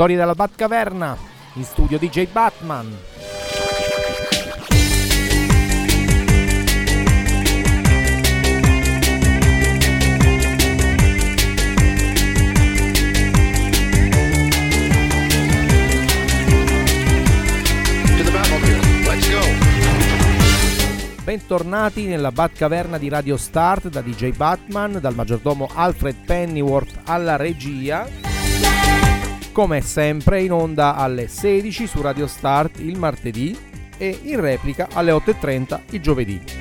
Storie della Batcaverna, in studio DJ Batman. Bentornati nella Batcaverna di Radio Start da DJ Batman, dal maggiordomo Alfred Pennyworth alla regia. Come sempre in onda alle 16 su Radio Start il martedì e in replica alle 8.30 il giovedì.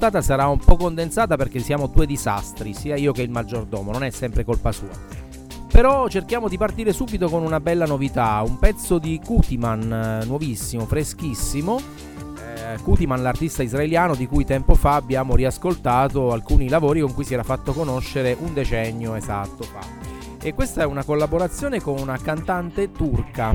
Puntata sarà un po' condensata perché siamo due disastri, sia io che il maggiordomo, non è sempre colpa sua. Però cerchiamo di partire subito con una bella novità, un pezzo di Kutiman, eh, nuovissimo, freschissimo. Eh, Kutiman, l'artista israeliano di cui tempo fa abbiamo riascoltato alcuni lavori con cui si era fatto conoscere un decennio esatto fa. E questa è una collaborazione con una cantante turca.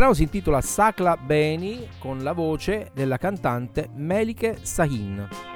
Brano si intitola Sakla Beni con la voce della cantante Melike Sahin.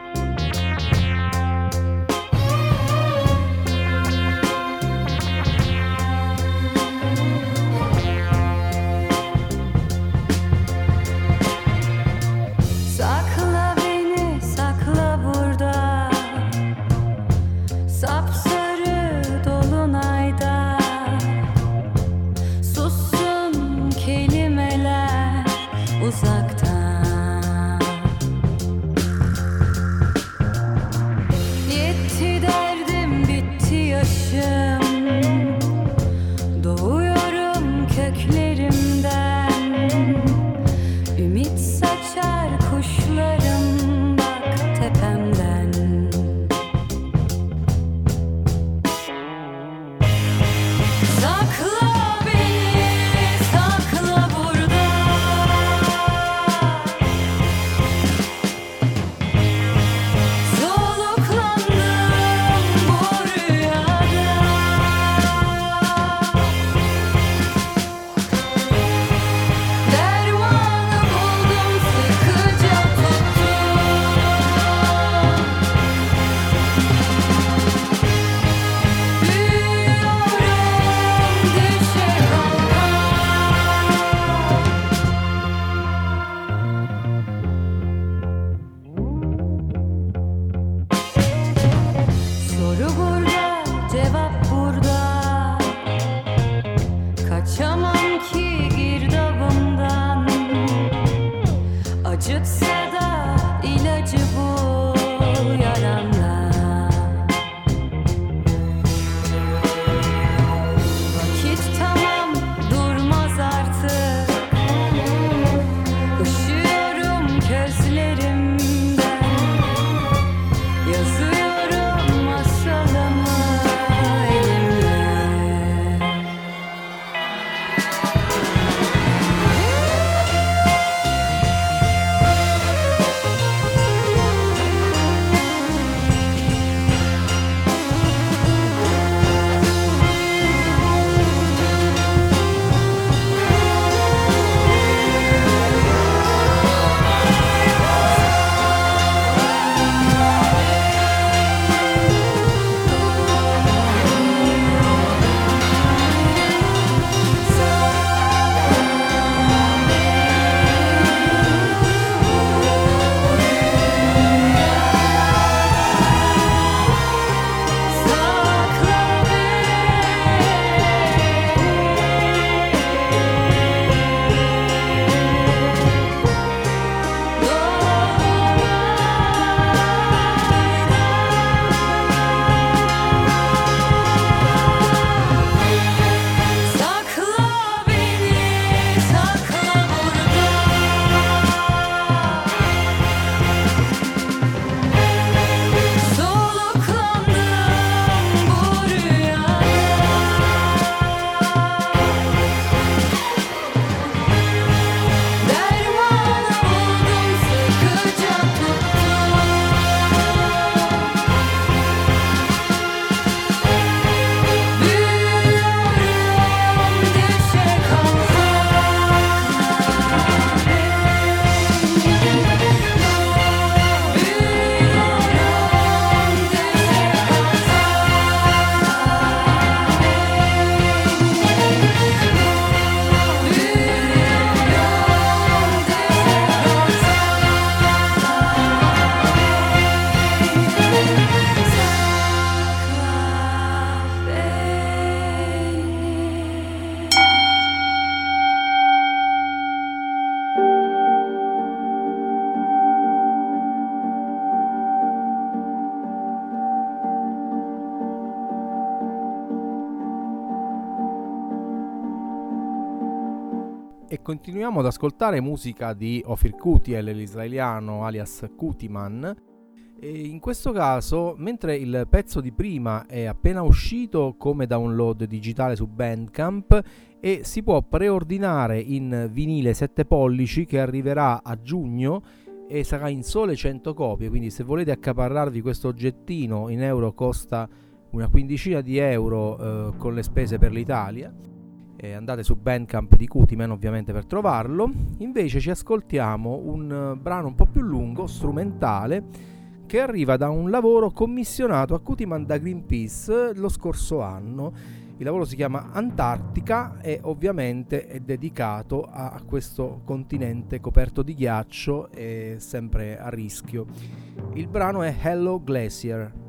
Continuiamo ad ascoltare musica di Ofir Kutiel, l'israeliano alias Kutiman. E in questo caso, mentre il pezzo di prima è appena uscito come download digitale su Bandcamp e si può preordinare in vinile 7 pollici che arriverà a giugno e sarà in sole 100 copie, quindi se volete accaparrarvi questo oggettino in euro costa una quindicina di euro eh, con le spese per l'Italia. E andate su Bandcamp di Cutiman ovviamente per trovarlo. Invece ci ascoltiamo un brano un po' più lungo, strumentale, che arriva da un lavoro commissionato a Cutiman da Greenpeace lo scorso anno. Il lavoro si chiama Antartica e ovviamente è dedicato a questo continente coperto di ghiaccio e sempre a rischio. Il brano è Hello Glacier.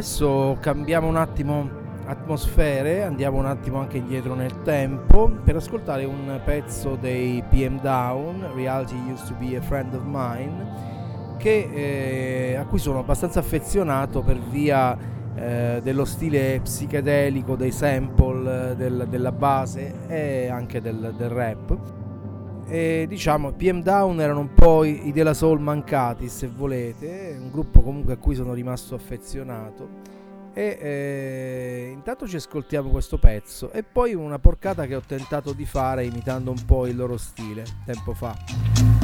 Adesso cambiamo un attimo atmosfere, andiamo un attimo anche indietro nel tempo per ascoltare un pezzo dei PM Down, Reality Used to Be a Friend of Mine, che, eh, a cui sono abbastanza affezionato per via eh, dello stile psichedelico, dei sample, del, della base e anche del, del rap. E diciamo PM Down erano un po' i, della Soul mancati se volete, un gruppo comunque a cui sono rimasto affezionato e eh, intanto ci ascoltiamo questo pezzo e poi una porcata che ho tentato di fare imitando un po' il loro stile tempo fa.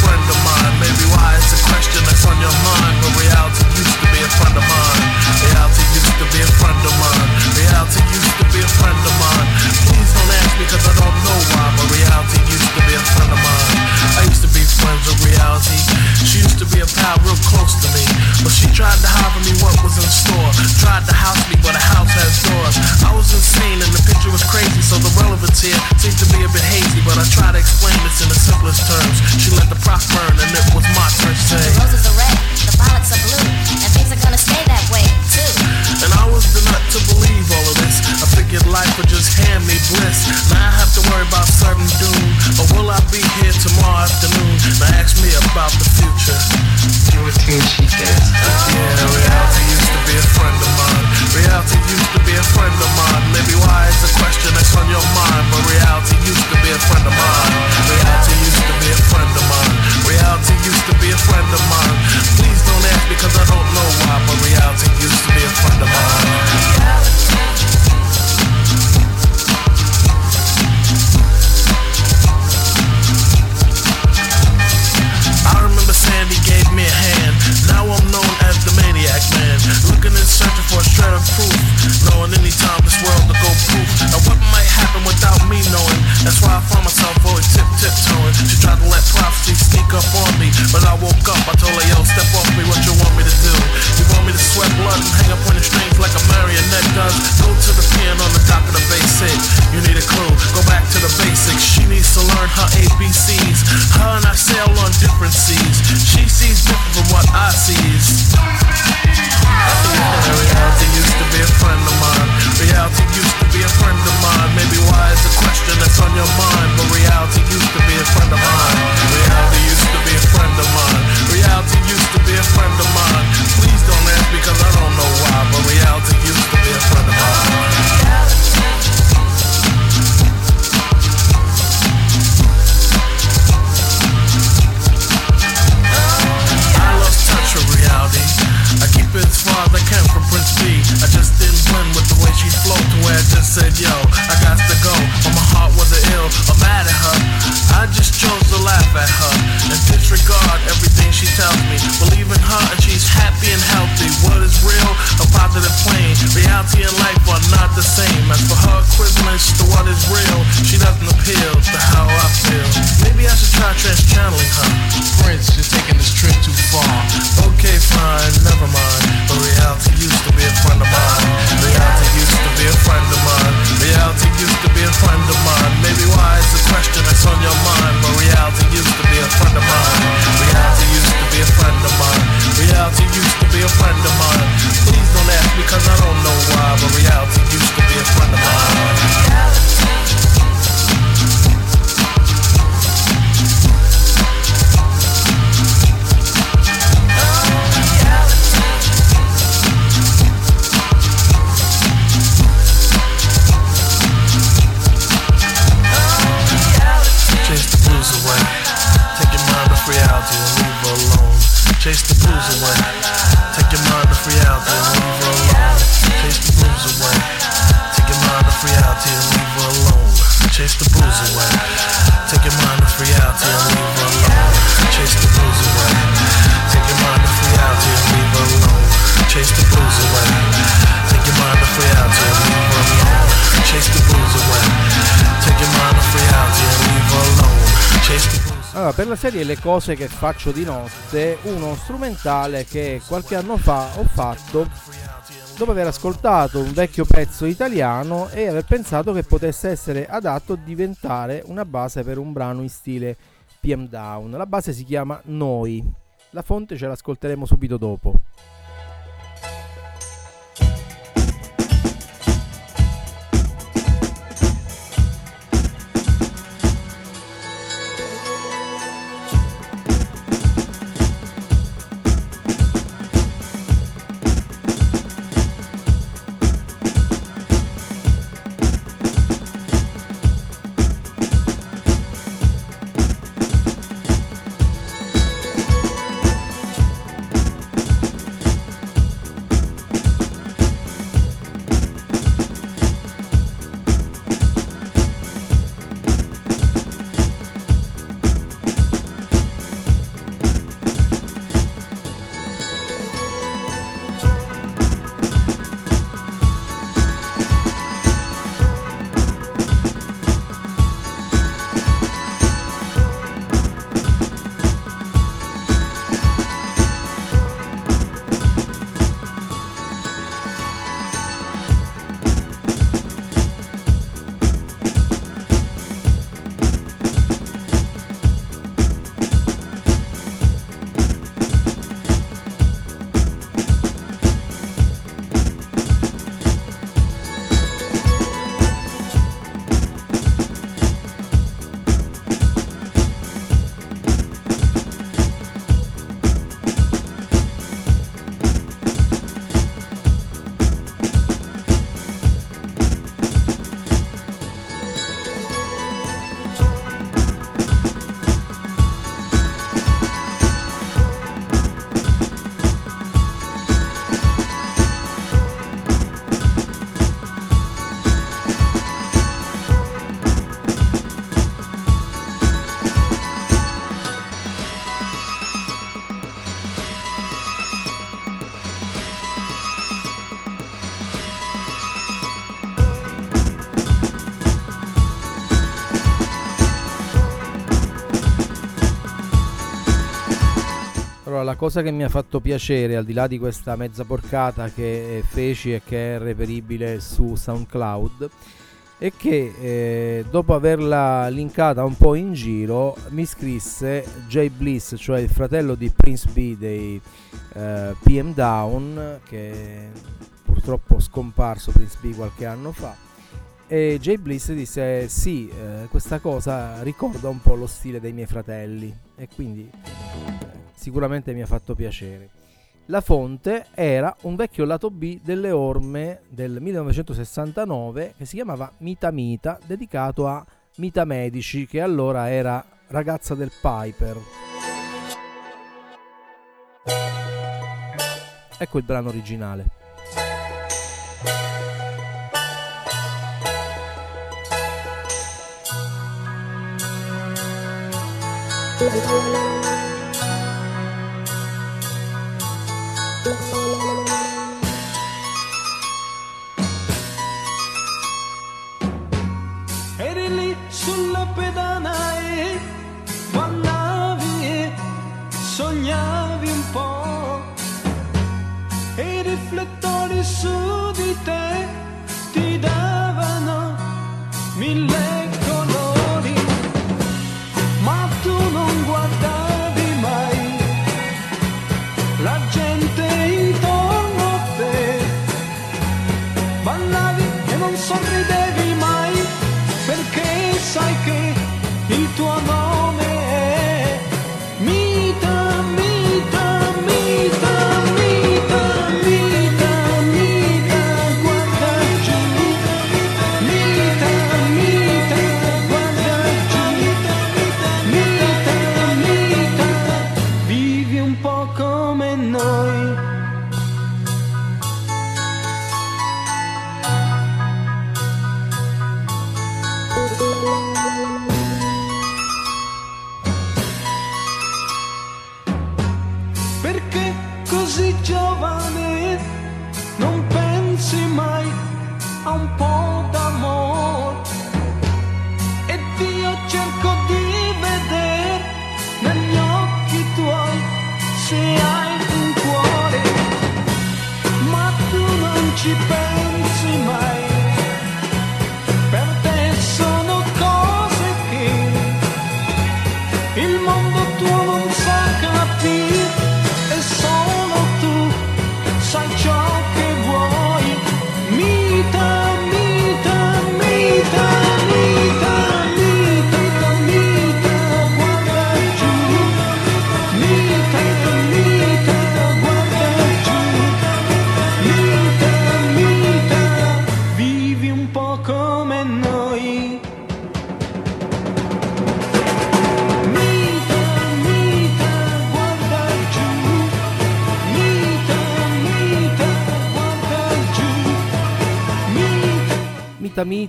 friend of Allora, per la serie Le cose che faccio di notte, uno strumentale che qualche anno fa ho fatto dopo aver ascoltato un vecchio pezzo italiano e aver pensato che potesse essere adatto a diventare una base per un brano in stile PM Down. La base si chiama Noi. La fonte ce l'ascolteremo subito dopo. Cosa che mi ha fatto piacere, al di là di questa mezza porcata che feci e che è reperibile su SoundCloud, è che eh, dopo averla linkata un po' in giro mi scrisse Jay Bliss, cioè il fratello di Prince B dei eh, PM Down, che purtroppo scomparso Prince B qualche anno fa. E Jay Bliss disse: Sì, eh, questa cosa ricorda un po' lo stile dei miei fratelli. E quindi sicuramente mi ha fatto piacere. La fonte era un vecchio lato B delle orme del 1969 che si chiamava Mita Mita, dedicato a Mita Medici, che allora era ragazza del Piper. Ecco il brano originale.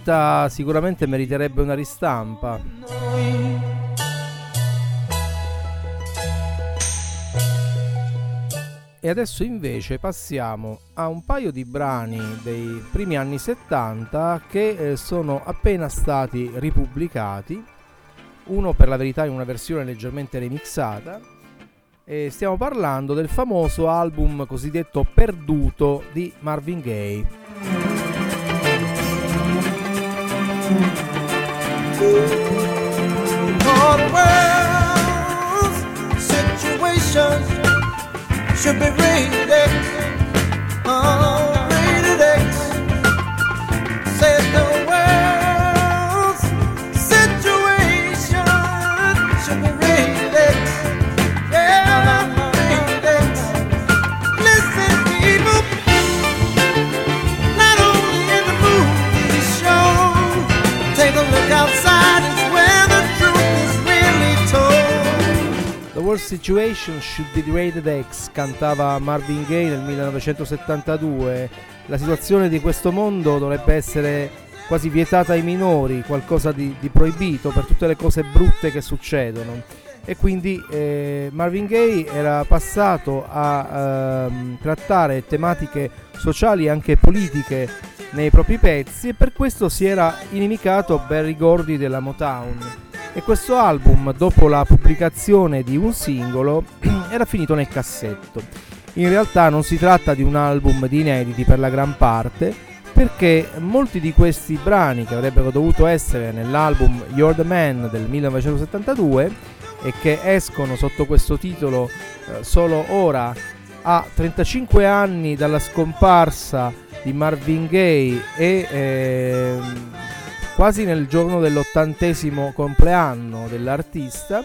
Mita sicuramente meriterebbe una ristampa. E adesso invece passiamo a un paio di brani dei primi anni 70 che eh, sono appena stati ripubblicati, uno per la verità in una versione leggermente remixata, e stiamo parlando del famoso album cosiddetto Perduto di Marvin Gaye. All the situations should be rated. Oh, Situation Should Be Rated X cantava Marvin Gaye nel 1972. La situazione di questo mondo dovrebbe essere quasi vietata ai minori, qualcosa di, di proibito per tutte le cose brutte che succedono. E quindi eh, Marvin Gaye era passato a ehm, trattare tematiche sociali e anche politiche nei propri pezzi e per questo si era inimicato Barry Gordy della Motown e questo album, dopo la pubblicazione di un singolo, era finito nel cassetto. In realtà non si tratta di un album di inediti per la gran parte, perché molti di questi brani che avrebbero dovuto essere nell'album You're the Man del 1972 e che escono sotto questo titolo eh, solo ora a 35 anni dalla scomparsa di Marvin Gaye e eh, quasi nel giorno dell'ottantesimo compleanno dell'artista,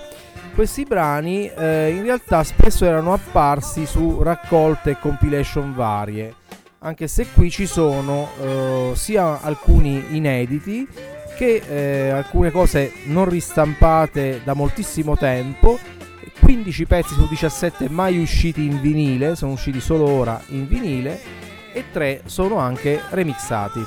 questi brani eh, in realtà spesso erano apparsi su raccolte e compilation varie, anche se qui ci sono eh, sia alcuni inediti che eh, alcune cose non ristampate da moltissimo tempo 15 pezzi su 17 mai usciti in vinile, sono usciti solo ora in vinile e 3 sono anche remixati.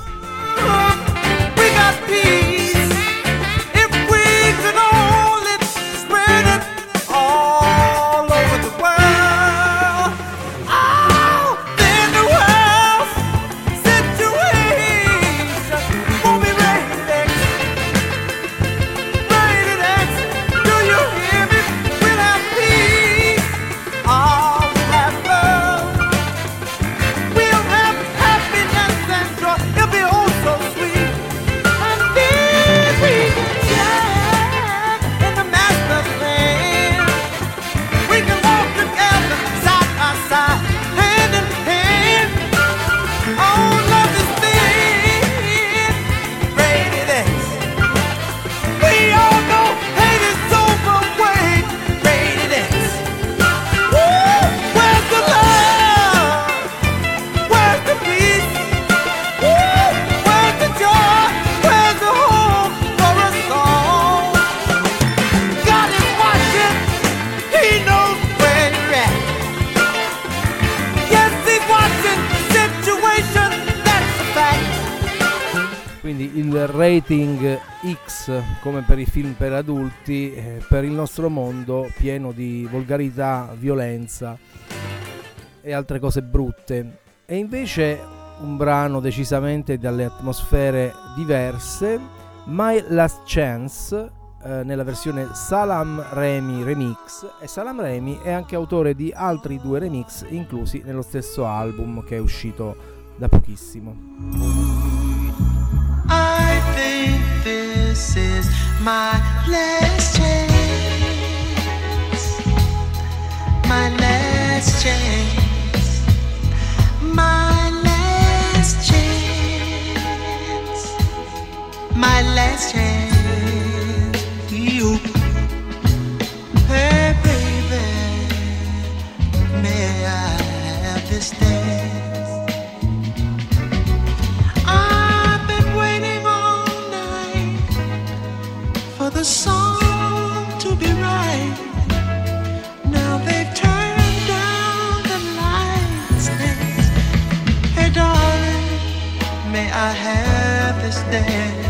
Nostro mondo pieno di volgarità, violenza e altre cose brutte. E invece un brano decisamente dalle atmosfere diverse, My Last Chance, eh, nella versione Salam Remy Remix e Salam Remy è anche autore di altri due remix inclusi nello stesso album che è uscito da pochissimo. I think this is my last chance. My last chance. My last chance. My last chance. there.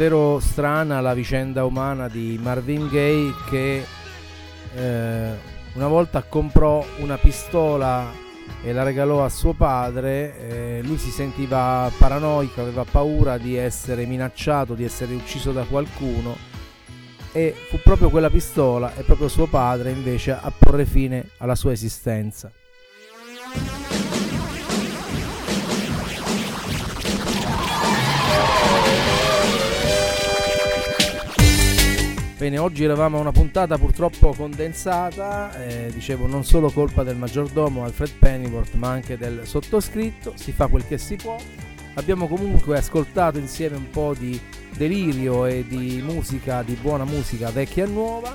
This? strana la vicenda umana di Marvin Gaye che eh, una volta comprò una pistola e la regalò a suo padre, eh, lui si sentiva paranoico, aveva paura di essere minacciato, di essere ucciso da qualcuno e fu proprio quella pistola e proprio suo padre invece a porre fine alla sua esistenza. Bene, oggi eravamo a una puntata purtroppo condensata, eh, dicevo non solo colpa del maggiordomo Alfred Pennyworth ma anche del sottoscritto, si fa quel che si può. Abbiamo comunque ascoltato insieme un po' di delirio e di musica, di buona musica vecchia e nuova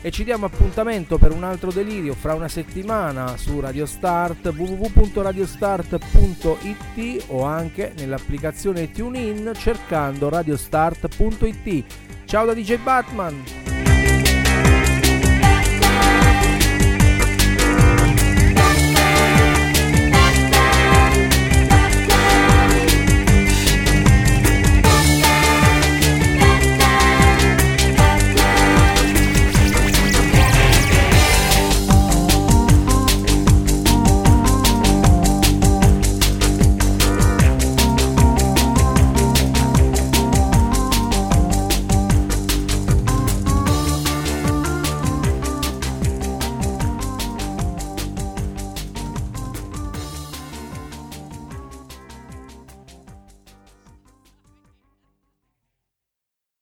e ci diamo appuntamento per un altro delirio fra una settimana su Radio Start www.radiostart.it o anche nell'applicazione TuneIn cercando radiostart.it Ciao da DJ Batman!